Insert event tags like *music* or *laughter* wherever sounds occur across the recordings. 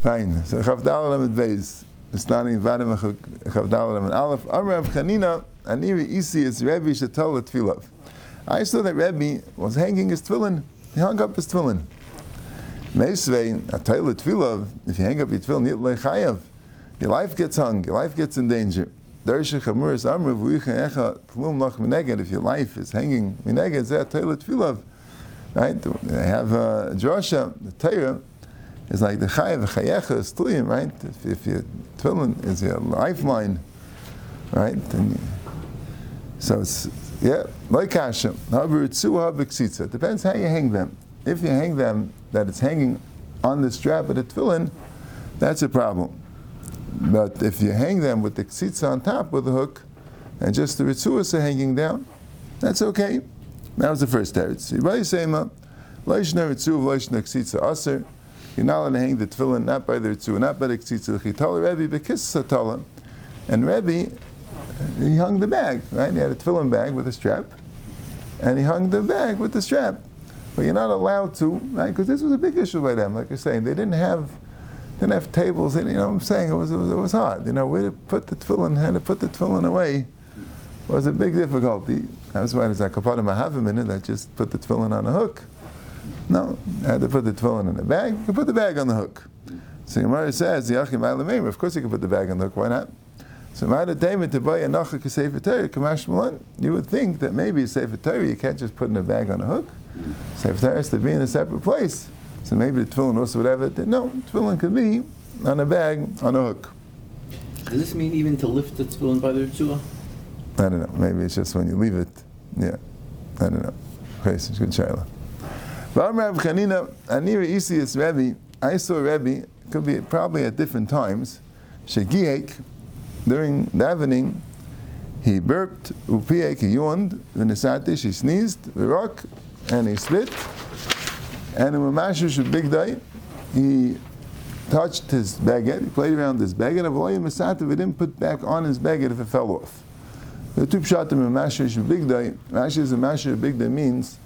Fine. So Chavdal Lamed Beis. It's not in Vadim Chavdal Lamed Aleph. Amrav Chanina, Aniri Isi is Rebbe Shetol Tfilav. I saw that Rebbe was hanging his tefillin. He hung up his tefillin. Meisvei, Atayla Tfilav, if you hang up your tefillin, Yitlei Chayav, your life gets hung, your life gets in danger. Darsha Chamuris Amrav Vuicha Echa Tlum Lach Mineged, if your life is hanging Mineged, Zeh Atayla Tfilav. Right? They have a drasha, the Torah, is like the chayav chayecha is tliyim, right? If, if your tefillin is your lifeline, right? You, so it's yeah, like kasha. However. It depends how you hang them. If you hang them that it's hanging on the strap of the tefillin, that's a problem. But if you hang them with the ksitza on top with the hook, and just the ritzuas are hanging down, that's okay. That was the first teretz. Yibay Sema, Leishna Ritzu, Leishna Ksitza Aser. You're not allowed to hang the tefillin not by the Ritzu, not by the Ksitza. Chitala Rebbe, Bekis Satala. And Rebbe, he hung the bag, right? He had a tefillin bag with a strap, and he hung the bag with the strap. But you're not allowed to, right? Because this was a big issue by them, like you're saying. They didn't have didn't have tables, And, you know what I'm saying? It was, it was, it was hard. You know, where to put the tefillin, how to put the tefillin away was a big difficulty. That's why there's a part of a minute that just put the tefillin on a hook. No, I had to put the tefillin in a bag. You can put the bag on the hook. So Gemara says, "The "Yachim Of course, you can put the bag on the hook. Why not? So to buy a sefer Torah, You would think that maybe sefer Torah you can't just put in a bag on a hook. Sefer Torah has to be in a separate place. So maybe the tefillin also would have it. No, tefillin could be on a bag on a hook. Does this mean even to lift the tefillin by the tzua? I don't know. Maybe it's just when you leave it. Yeah. I don't know. Okay, so it's good shayla. Rav Chanina, Rebbe, I saw Rebbe, could be probably at different times, Shegiek, during davening, he burped, upiek, he yawned, v'nesatish, he sneezed, v'rock, and he spit, and in Mamashish Big Day, he touched his baguette, he played around his baguette, and Avoyim Masativ, he didn't put back on his baguette if it fell off. The two pshatim in Mashish Big Day, Mashish and Mashish Big Day means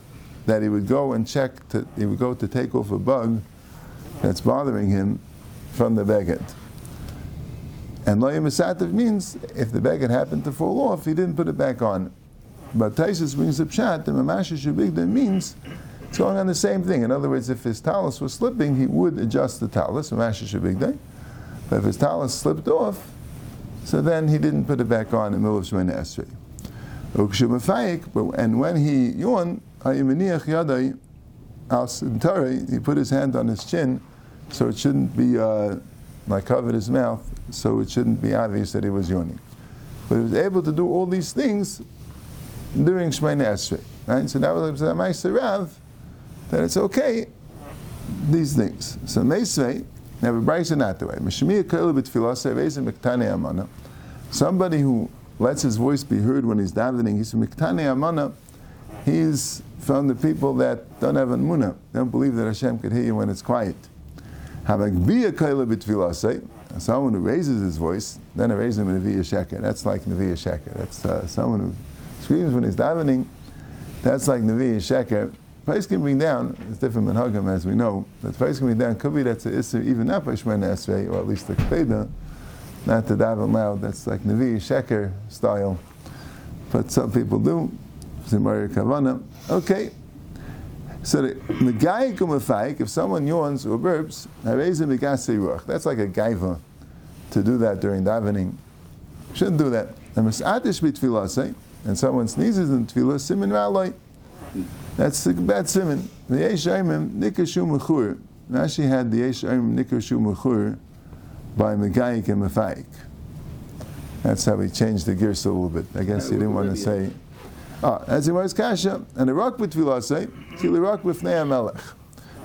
that he would go and check, to, he would go to take off a bug that's bothering him from the baguette. And loyim misativ means if the baguette happened to fall off, he didn't put it back on. But Taisus brings up pshat, and Mamashish Bigda means it's going on the same thing. In other words, if his talus was slipping, he would adjust the talus, Mamashish Bigda. But if his talus slipped off, so then he didn't put it back on in the middle of Shemini Esrei. And when he yawned, he put his hand on his chin, so it shouldn't be uh, like covered his mouth, so it shouldn't be obvious that he was yawning. But he was able to do all these things during Shemini Esrei. Right? So that was a Ma'aser Rav, that it's okay, these things. So Meisvei, now, Brisa not the way. Somebody who lets his voice be heard when he's davening, he's miktane amana. He's from the people that don't have an muna, don't believe that Hashem could hear you when it's quiet. Someone who raises his voice, then I raise him in a via sheker. That's like Neviah sheker. That's uh, someone who screams when he's davening. That's like Neviah sheker. Place can bring down, it's different than Hagam as we know, but place can bring down could be that's a Isser, even not by Shemana Esrei, or at least the Kpeda, not to daven loud, that's like Navi Sheker style. But some people do. Okay. So the Megayik if someone yawns or burps, that's like a gaiva to do that during davening. Shouldn't do that. And someone sneezes in tefillah, simin ra'aloi. That's the bad simon. The Yesh Aimim Nikashu Mechur. Rashi had the Yesh Aimim Nikashu Mechur by Megayik and Mefaik. That's how he changed the gears a little bit. I guess he didn't want to say. Ah, as he Kasha, and the rock with say, Kili rock with Melech.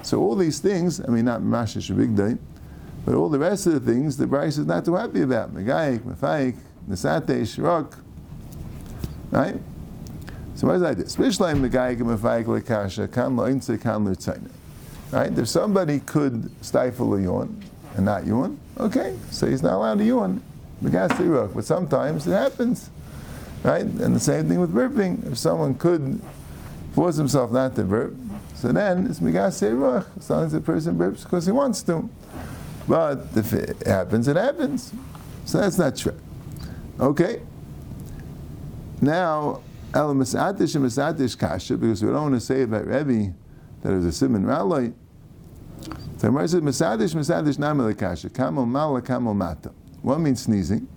So all these things, I mean, not Mashish Big Day, but all the rest of the things, the Bryce is not too happy about. Megayik, Mefaik, Nesatesh, rock. Right? So what is that? Spishleim megayik mefayik lekasha kan lo inse kan l'tzayna. Right? If somebody could stifle a yawn and not yawn, okay, so he's not allowed to yawn. But sometimes it happens. Right? And the same thing with burping. If someone could force himself not to burp, so then it's Megasi Ruach, as long as the person burps because he wants to. But if it happens, it happens. So that's not true. Okay. Now, El Masadish and Masadish Kasha, because we don't want to say about Rebbe that it was a Simon Raloi. So Gemara says Masadish, Masadish Namel Kasha, Kamel Mala, Kamel Mata. One means sneezing,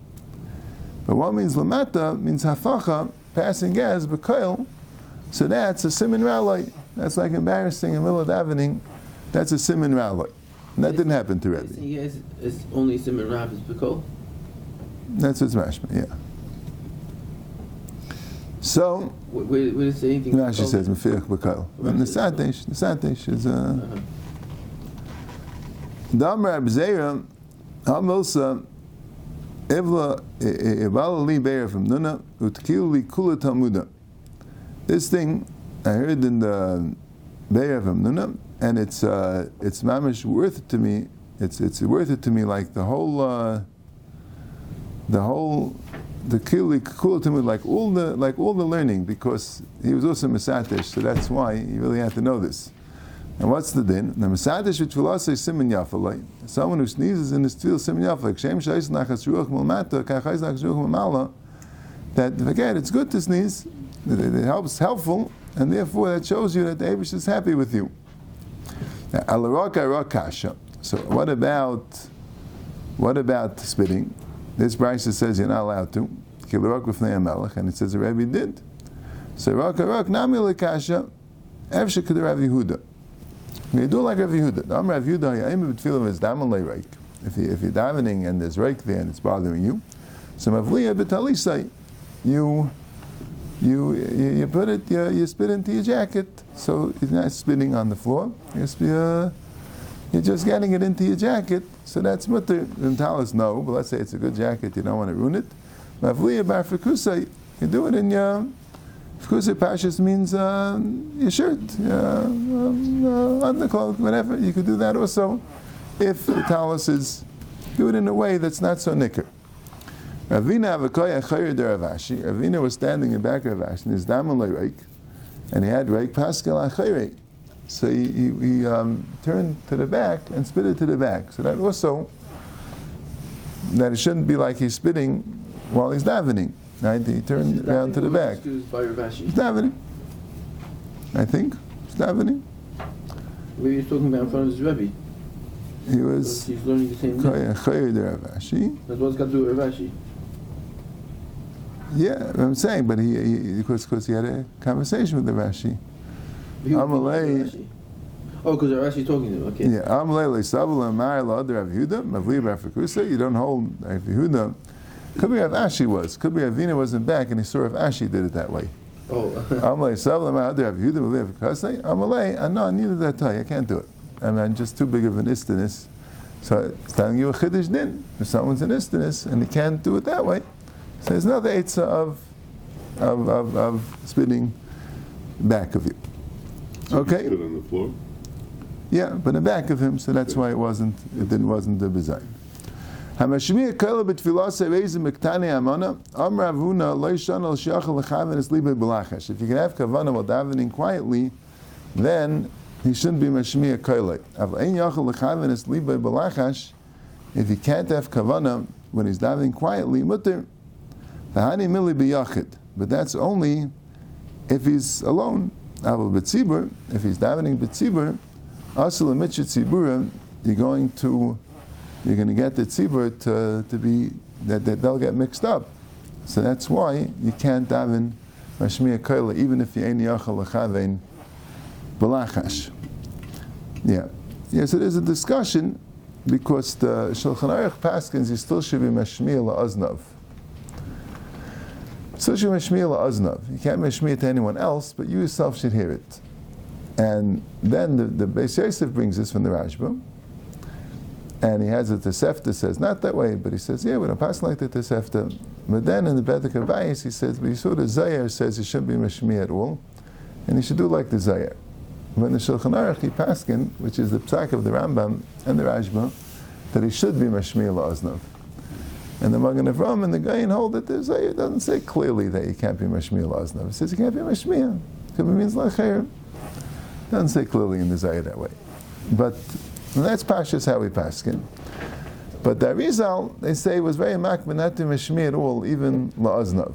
but what means Lamata means Hafacha, passing gas, Bekoil. So that's a Simon Raloi. That's like embarrassing in the middle of davening. That's a Simon Raloi. And that didn't happen to Rebbe. Yes, it's only Simon Rav is Bekol. That's what's mashma, yeah. So, Where, where where does it say anything? Rashi says Mefirach B'Kal. And the Sadesh, the is uh, Uh-huh. Dam Rab Zera Hamilsa This thing I heard in the Beir from Nuna, and it's uh, it's mamish worth it to me. It's it's worth it to me like the whole uh, the whole the kili kula Talmud like all the like all the learning because he was also Masatish, so that's why he really had to know this. And what's the din? The Masadish with Tfilah Simin Yafalai. Someone who sneezes in his tefillah Simin Yafalai. Shem Shais Nachas Ruach Mulmata, Kachais Nachas Ruach Mulmala. That, again, it's good to sneeze. It, helps, helpful, and therefore that shows you that the Abish is happy with you. Alaraka Rakasha. So what about, what about spitting? This Brisa says you're not allowed to. And it says the Rebbe did. So Raka Rak Nami Lekasha, Evshe Kedar Rav Yehuda. You do like Rav Yehuda. The Amr Rav Yehuda, Ya'im B'tfilim is Daman Le Reik. If, you, if you're davening and there's reik there and it's bothering you, so Mavliya B'talisai, you, you, you, put it, you, you spit into your jacket, so it's not spitting on the floor. You sp- uh, you're just getting it into your jacket, so that's mutter. And talis no, but let's say it's a good jacket, you don't want to ruin it. You do it in your Fikusai Pashas means uh, your shirt, uh, um, uh, undercloth, whatever. You could do that also if the talis is, do it in a way that's not so nicker. Ravina Avakoya Chayr de Ravashi. Ravina was standing in back of Ravashi, and his daman reik, and he had reik Pascal Achayre. So he, he, he um, turned to the back and spit it to the back. So that also, that it shouldn't be like he's spitting while he's davening. Right? He turned around to the back. Excused by Rav Ashi. He's davening. I think. He's davening. Maybe he's talking about in front of his Rebbe. He was He's learning the same thing. Koya Chayr de Ravashi. That's what's got to do with Rav Ashi. Yeah, I'm saying, but he, he because, because he had a conversation with the Rashi. Amalei- Oh, because Rav Ashi talking to him. Okay. Yeah, Amalei Sabal and Mar La Rav Yehuda, Mavli Bar you don't hold Rav Yehuda. Could be Rav Ashi was. Could be Avina wasn't back and he saw Rav Ashi did it that way. Oh. Amalei Sabal and Mar Rav Yehuda, Mavli Bar Amalei, I know, neither did I tell you, I can't do it. I mean, I'm just too big of an istinus. So it's telling you a chiddush din. If someone's an istinus and he can't do it that way, so there's another eitzah of, of, of, of spitting back of you. Okay? On the floor. Yeah, but in the back of him, so that's why it wasn't, it didn't, wasn't the design. Amana, am ravuna al b'lachash. If you can have kavana while davening quietly, then he shouldn't be mashmiya kala. Av ein if he can't have kavana when he's davening quietly, mutter. V'hani mili b'yachid. But that's only if he's alone. Aval b'tzibur, if he's davening b'tzibur, Asal mitzvah tzibura, you're going to you're going to get the tzibur to, to be that, that they'll get mixed up. So that's why you can't daven mashmiya koila even if you ain't yachal lechavein balachash. Yeah, yeah. So there's a discussion because the Shulchan Aruch Paskins you still should be mashmiya la'aznav. Still should mashmiya la'aznav. You can't mashmiya to anyone else, but you yourself should hear it. And then the, the Beis Yosef brings this from the Rashba, and he has a Tosefta says not that way, but he says yeah, we don't pass like the Tosefta. But then in the Bedek Avayis he says, but saw the Zayar says he shouldn't be Mashmi at all, and he should do like the Zayar. But in the Shulchan Aruch he paskin, which is the psak of the Rambam and the Rashba, that he should be Mashmi La'aznav. And the Magen Avram and the Gayin hold that the Zayar doesn't say clearly that you can't be Mashmi La'aznav. It says you can't be Mashmi. It means La'chair. Doesn't say clearly in the Zayah that way. But And that's Pashas how we paskin. But the Arizal, they say, was very makbin not to mishmi at all, even la'aznav.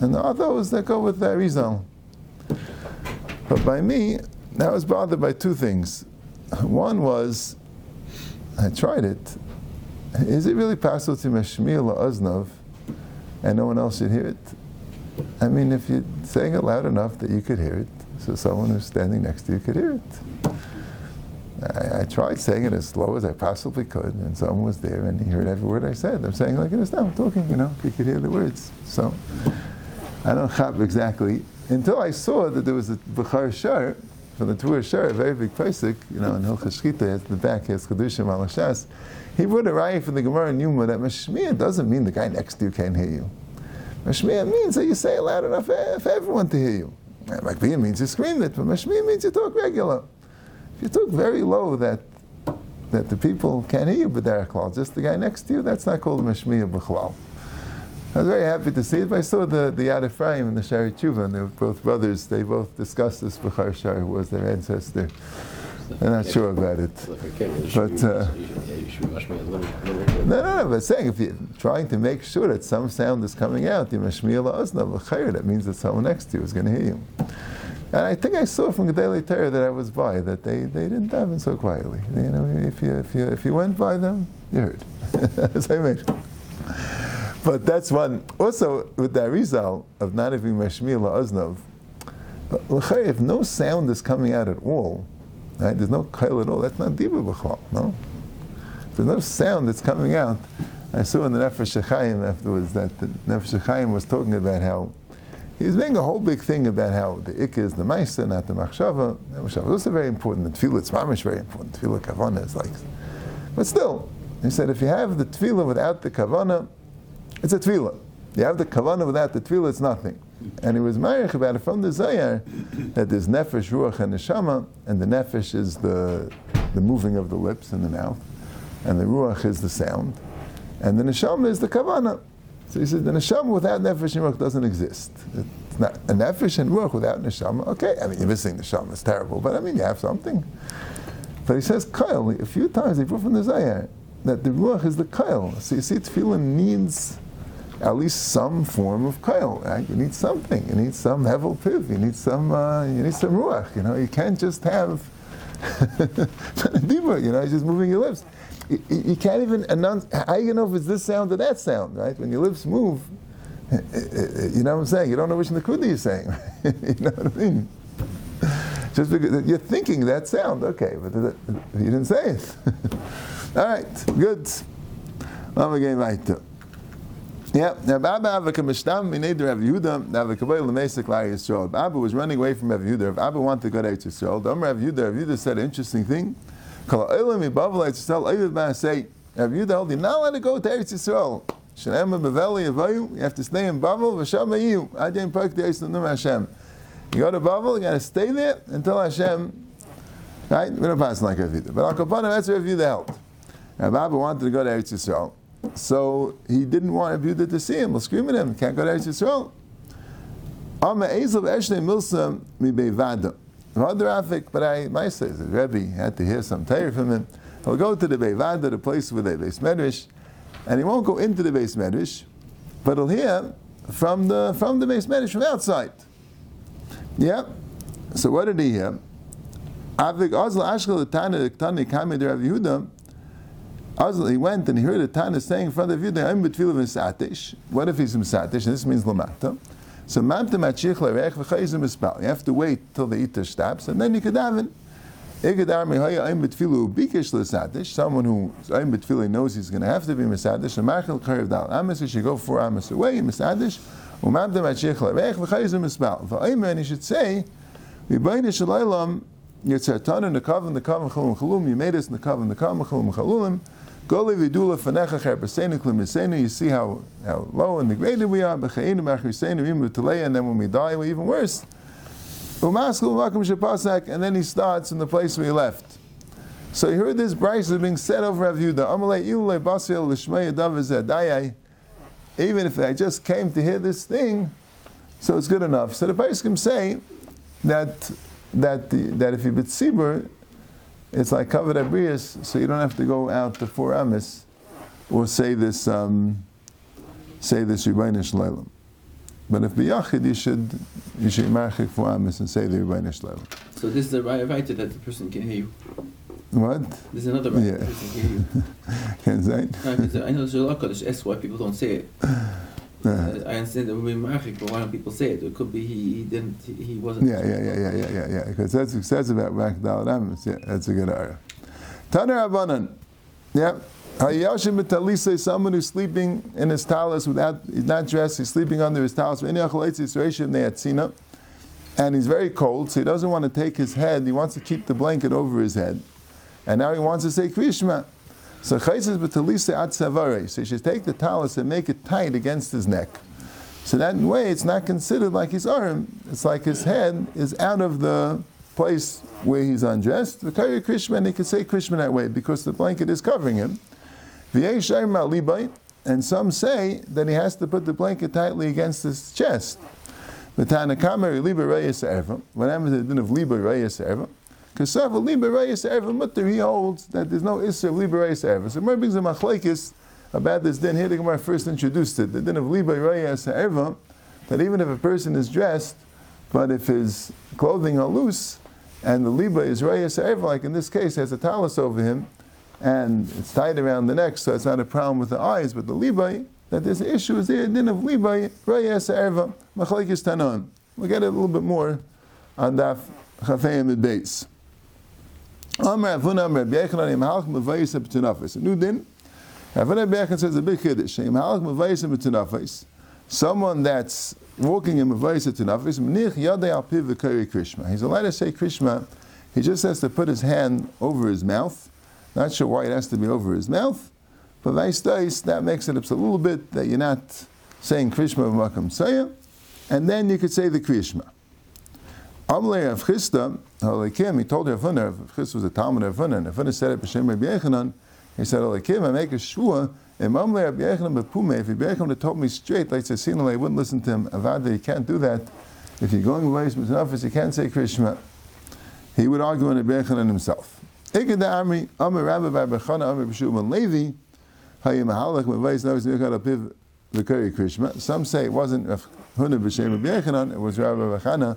And there are those that go with the Arizal. But by me, I was bothered by two things. One was, I tried it. Is it really possible to mashmi la'aznav and no one else should hear it? I mean, if you're saying it loud enough that you could hear it, so someone who's standing next to you could hear it. I, I, tried saying it as slow as I possibly could, and someone was there and he heard every word I said. I'm saying like this now, I'm talking, you know, he could hear the words. So I don't have exactly until I saw that there was a Bukhar Shar from the Tur Shar, a very big pasuk, you know, in Hilchas Shchita, at the back has Kedushim Alashas. He wrote a raya from the Gemara in Yuma that Mashmiya doesn't mean the guy next to you can't hear you. Mashmiya means that you say it loud enough for everyone to hear you. Makbiyah means you scream it, but Mashmiya means you talk regular. You talk very low that that the people can't hear klal, just the guy next to you, that's not called mashmiya b'chlal. I was very happy to see it, but I saw the, the Yad Ephraim and the Shari Tshuva, and they were both brothers, they both discussed this Bukhar Shari, who was their ancestor. I'm not sure about it. But, uh, no, no, no, but saying if you're trying to make sure that some sound is coming out, you mashmiya la'azna that means that someone next to you is going to hear you. And I think I saw from the Daily Torah that I was by that they, they didn't daven so quietly. You know, if you, if you, if you went by them, you heard. *laughs* As I mentioned. But that's one. Also, with the Arizal of not having Mashmir La'aznav, if no sound is coming out at all, right, there's no kail at all, that's not Diba B'chal, no? If there's no sound that's coming out, I saw in the Nefesh Shechayim afterwards that the Nefesh Shechayim was talking about how he was making a whole big thing about how the ik is the ma'isa, not the machshava. The machshava is very important. The tefillah, it's mamish very important. Tefillah kavana is like, but still, he said if you have the tefillah without the kavana, it's a tefillah. You have the kavana without the tefillah, it's nothing. And he was marich about it from the Zayar that there's nefesh, ruach, and neshama, and the nefesh is the the moving of the lips and the mouth, and the ruach is the sound, and the neshama is the kavana. So he says the neshama without nefesh and ruach doesn't exist. It's not a nefesh and ruach without neshama. Okay, I mean you're missing neshama. It's terrible, but I mean you have something. But he says kail a few times. He put from the zayah that the ruach is the kail. So you see, tefillah needs at least some form of kail. Right? You need something. You need some hevel piv. You need some. Uh, you need some ruach. You know, you can't just have. *laughs* you know, just moving your lips you, you can't even announce, how you know if it's this sound or that sound, right? When your lips move, eh, eh, eh, you know what I'm saying? You don't know which Nakuda you're saying. *laughs* you know what I mean? Just because you're thinking that sound, okay, but you didn't say it. *laughs* All right, good. Lama game weiter. Yeah, now Baba Avaka Mishtam Mined Rav Yehuda, Rav Kabbalah Lemesek La Yisrael. Abba was running away from Rav Yehuda. Abba wanted to go to Yisrael. Dom Rav Yehuda, Rav Yehuda said an interesting thing. Oyev Maasei. Rav Yehuda held you're not allowed to go to Eretz Yisrael. Shalem Baveli Avayu. You have to stay in Bavel. V'Sham Ayu. Park the Yisrael Num Hashem. You go to Bavel. You got to stay there until Hashem. Right? We don't pass like Rav but Al Kapanim that's Rav Yehuda held. Rav Abba wanted to go to Eretz Yisrael. So he didn't want Rav to see him. We'll scream at him. Can't go to Eretz Yisrael. Amma Ezel Eshnei Milsa Mi Beivada. Rafik, but I, my says, the Rebbe had to hear some Torah from him. He'll go to the Beivada, the place where they base Medrash, and he won't go into the base Medrash, but he'll hear from the from the base Medrash from outside. Yeah. So what did he hear? Avik Azla Ashkel Tana Tani Kamid Rav Yehuda. Azla, he went and he heard a Tana saying in front of Yehuda, I'm betfilah Misatish. What if he's satish? And this means Lamata. So. You have to wait till the eater stops, and then you could daven. Someone who betfilu knows he's going to have to be misadish. And machil karev dal amis. He should go four amis away misadish. V'ayman he should say, v'bayne shalaylam yitzartan in the kavan the kavan. You made us in the kavan the kavan chalum chalulim. You see how, how low and degraded we are. And then when we die, we're even worse. And then he starts in the place where he left. So he heard this price is being said over Rav Yehuda. Even if I just came to hear this thing, so it's good enough. So the can say that that the, that if you bit it's like covered abrius, so you don't have to go out to four amis or say this um, say this Rebbeinu Shleilim. But if biyachid, you should you should marchik four amis and say the Rebbeinu Shleilim. So this is the right that the person can hear you. What? There's another writer Yeah. that the person can hear you. Can say? 'cause I know there's a lot of that's why people don't say it. *laughs* Uh, I understand that we're marchik, but why don't people say it? It could be he, he didn't, he, wasn't. Yeah, yeah, yeah, yeah, yeah, yeah, yeah. Because that's it says about Rak Dal Yeah, that's a good area. Taner Abanan. Yeah. Hayashim Talisa, someone who's sleeping in his talus without, he's not dressed, he's sleeping under his talus. Any achalaitzi yisraishim neyatzina. And he's very cold, so he doesn't want to take his head, he wants to keep the blanket over his head. And now he wants to say Krishma. So Chaysis B'talisa At Savare. So he should take the talus and make it tight against his neck. So that way, it's not considered like his arm. It's like his head is out of the place where he's undressed. The Kari Krishma, and he can say Krishma that way because the blanket is covering him. And some say that he has to put the blanket tightly against his chest. What happens at the din of Liba Reyes Liba Reyes Erva Mutter, he holds that there's no Isser of Liba Reyes Erva. So Mer brings a machlekes about this din. Here the Gemara first introduced it. The din of Liba Reyes Erva, that even if a person is dressed, but if his clothing are loose, and the Liba is Reyes Erva, like in this case, has a talus over him, and it's tied around the neck, so it's not a problem with the eyes, but the Liba, that this issue is there, din of Liba, Reyes Erva, machlekes Tanon. We'll get a little bit more on Daf Chafayim at base. Amar Avuna Amar B'Yechanan Im Halach Mevayis B'Tunafis. A new din. Avuna B'Yechan says a big kiddush. Im Halach Mevayis B'Tunafis. Someone that's walking in Mevayis B'Tunafis, Mnich Yadei Al Piv Krishma. He's allowed to say Krishma. He just has to put his hand over his mouth. Not sure why it has to be over his mouth. But that makes it up a little bit that you're not saying Krishma V'Makam Sayah. And then you could say the Krishma. Amalei of Chisda, Alekim, he told Rav Huna, if Chisda was a Talmud of Huna, and Rav Huna said it b'Shem Rabbi Yechanan, he said, Alekim, I make a shua, and Amalei Rabbi Yechanan b'Pume, if Rabbi Yechanan told me straight, like Sassinale, I wouldn't listen to him, Avada, you can't do that. If you're going away from his office, you can't say Krishma. He would argue on Rabbi Yechanan himself. Iked Amri, Amar Rabbi Bar Bechana, Amar B'Shum Levi, Hayim Halach, Mevais knows Nichad Apiv, V'Kari Krishma. Some say it wasn't Rav Huna b'Shem Rabbi Yechanan, it was Rabbi Bechana,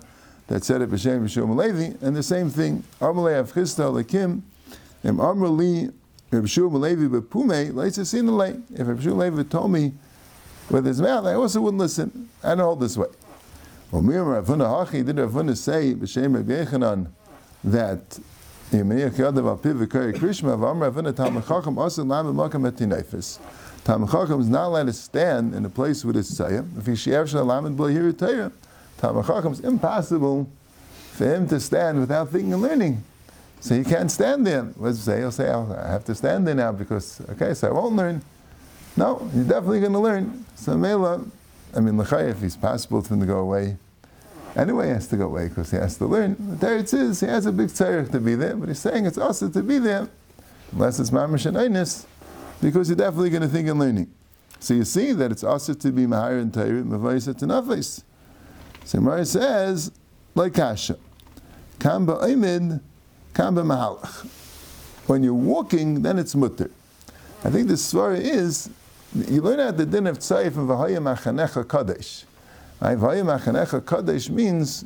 that said it b'shem b'shum Levi, and the same thing. Amalei avchista lekim, im amrli b'shum Levi b'pume leitzas lay. If b'shum Levi told me with his mouth, I also wouldn't listen. I don't hold this way. Well, Mir Hachi did Ravuna say b'shem Rabbi Yechanan that Yemeniach Yadav al Piv v'Kari Krishma v'Amr Ravuna Talmud Chacham Asin Lam Makam Etinefis. Talmud Chacham is not allowed to stand in a place with his tzayah. If he she'er shel lamed b'lo hear Torah, Talmud Chacham is impossible for him to stand without thinking and learning. So he can't stand there. He say? He'll say, "Oh, I have to stand there now because, okay, so I won't learn. No, you're definitely going to learn. So Mela, I mean, L'chai, if it's possible for him to go away, anyway he has to go away because he has to learn. There it is, he has a big tzarech to be there, but he's saying it's also to be there, unless it's mamash and Einis, because you're definitely going to think and learning. So you see that it's also to be mahir and Torah, mavayis to nafis. So Mari says, like Kasha, Kamba Oimid, Kamba Mahalach. When you're walking, then it's mutter. I think the svara is, you learn out the din of tzayif and v'haya machanecha kadesh. Right? V'haya machanecha kadesh means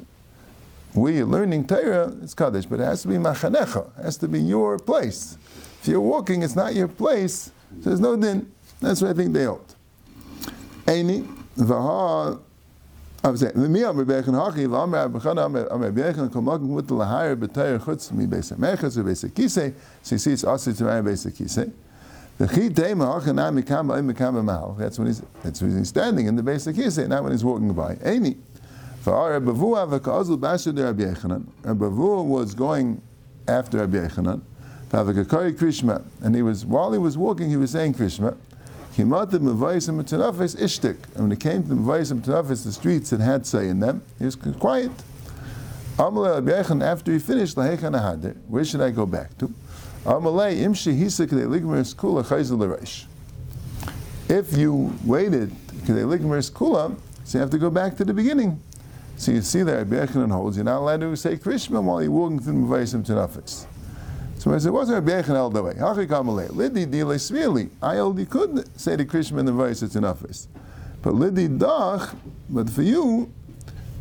where you're learning Torah, it's kadesh, but it has to be machanecha. It has to be your place. If you're walking, it's not your place, so there's no din. That's what I think they hold. Eini, v'ha I'm saying, the miyam rebechan haki v'amar abachana amar rebechan komakim with the lahayr b'tayr chutz mi beis or beis kisei. So you see, it's also to my beis kisei. The chi teima hachanah mikam ba'im mikam b'mal. That's when he's that's when he's standing in the beis kisei, not when he's walking by. Eini. For Rabbi Vua v'ka'azul bashar de Rabbi Yechanan. Rabbi Vua was going after Rabbi Yechanan. V'avakakari Krishma, and he was while he was walking, he was saying Krishma. Kimata Mavaisim Tanafis Ishtik. And when it came to the Mavaisim Tanafis, the streets that had say in them, he was quiet. Amalei Abiyachan, after he finished, Lahechan Ahadir, where should I go back to? Amalei Imshi Hisa K'dei Ligmer Skula Chayzel L'Reish. If you waited Ligmer Skula, so you have to go back to the beginning. So you see that Abiyachan holds, you're not allowed to say Krishma while you're walking through the Mavaisim Tanafis. So I said, what's Rabbi Yechon held that way? Hachi kamalei. Lidi dile svili. I only could say the Krishma in the voice, it's an office. But lidi dach, but for you,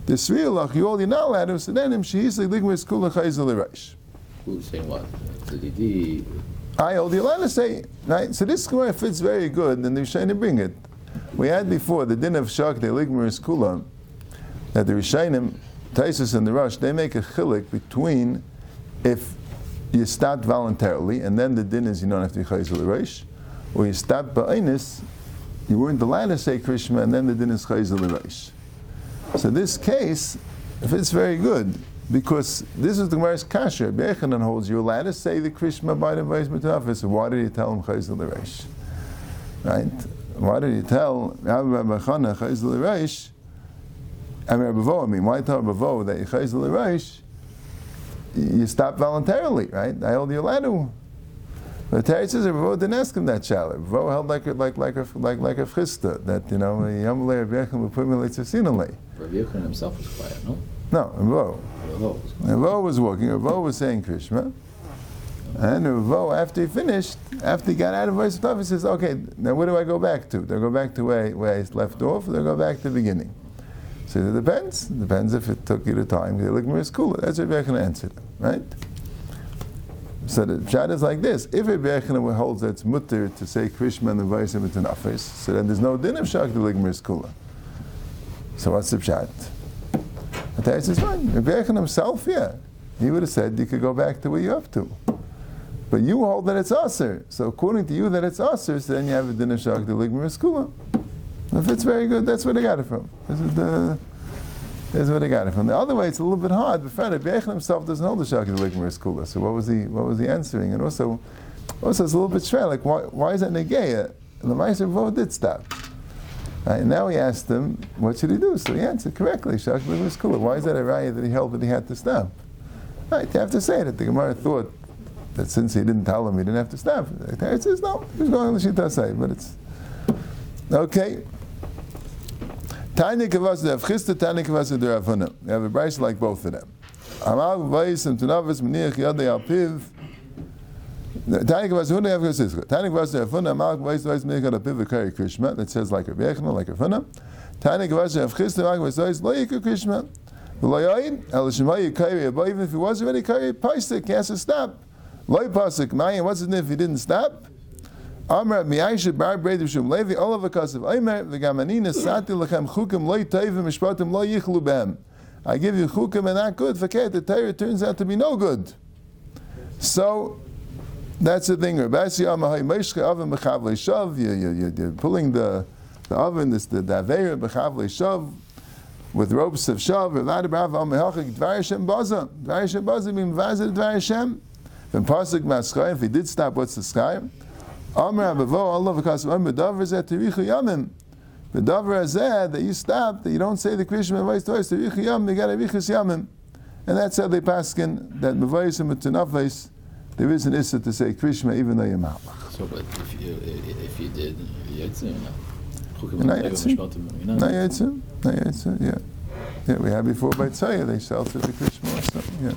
the svilach, you only not allowed to, so then him shehisa ligmas kula chayzel reish. Who's saying what? The Didi. I you allowed to say, right? So this square fits very good, and they're trying to bring it. We had before the din of shak de ligmas kula, that the Rishainim, Taisus and the Rush, they make a chilik between if you start voluntarily, and then the din is you don't have to be chayzel or you start ba'inus, you weren't allowed to say Krishma, and then the din is chayzel reish. So this case fits very good because this is the Gemara's kasha. Bechanan holds you allowed to say the Krishma by the vice. So why did he tell him chayzel reish? Right? Why did he tell Rabbi Bachana chayzel reish? I mean, Rabbi I mean, why tell Rabbi that chayzel reish? You stop voluntarily, right? I hold you to. But Terry says Ravo didn't ask him that shallow. Ravo held like a, like like a like like a chista that you know Yamalei Rabbi me like Tzasinalei. Rabbi Yechon himself was quiet, no? No, Ravo. Ravo was was walking. Ravo was saying Krishma. And Ravo, after he finished, after he got out of voice of he says, "Okay, now where do I go back to? Do I go back to where, where I left off, or do I go back to the beginning?" So it depends. It depends if it took you the time. That's what Rebbe answered, right? So the chat is like this: If Rebbe holds that it's mutter to say Krishma and the Vaisim with an office, so then there's no din of shak the Ligmar is cooler. So what's the chat? The Taish is fine. Rebbe himself, yeah, he would have said you could go back to where you're up to. But you hold that it's aser. So according to you that it's aser, so then you have a din of shak the Ligmar is cooler. If it's very good, that's where they got it from. This is the this is where they got it from. The other way, it's a little bit hard. But Fred Bechon himself doesn't hold the Shaki Ligmer Kula. So what was he? What was he answering? And also, also it's a little bit strange. Like why, why is that Negeya? And the Meister Vo did stop. Right, and now he asked him, what should he do? So he answered correctly, Shaki Ligmer Kula. Why is that a raya that he held that he had to stop? Right, you have to say that the Gemara thought that since he didn't tell him, he didn't have to stop. It says no, he's going on the Shita say, but it's okay. Tanya Kavasa de Avchista, Tanya Kavasa de Ravuna. We have a price like both of them. Amal Vais and Tunavis Meniach Yadei Alpiv. Tanya Kavasa Huna Avchista. Tanya Kavasa de Ravuna. Amal Vais Vais Meniach Alpiv V'Kari Krishma. That says like a Vechna, like a Funa. Tanya Kavasa de Avchista. Amal Vais Vais Lo Yikar Krishma. Lo Yain. El Shemai Yikari. Even if he was already Kari, Paisik, he has to stop. Lo Pasik. Mayan, what's it if he didn't stop? Amr mi'ayshe bar breder shum levi olav akasav Omer v'gamanina sati lechem chukim lo yitayvim mishpatim lo yichlu. I give you chukim and not good. Forget the Torah turns out to be no good. So that's the thing. You're pulling the the oven, this the daveir b'chavle shav with ropes of shav. Rabbi Rav Amahachik dvar Hashem baza. Dvar Hashem baza means vazir dvar Hashem. Then pasuk maschayim. If did stop, what's the sky? Amr Abavo, Allah because Amr Davar Zeh Terichu Yamim. The Davar Zeh that you stop, that you don't say the Krishma Mavais twice, Terichu Yamim, you got Arichus Yamim. And that's how they paskin that Mavais and Matanafais, there is an issa to say Krishma even though you're Malach. So, but if you, if you did, Yetzer, you know. No Yetzer. No Yetzer. No Yetzer, yeah. Yeah, we had before by Tzaya, they sell to the Krishma also, yeah.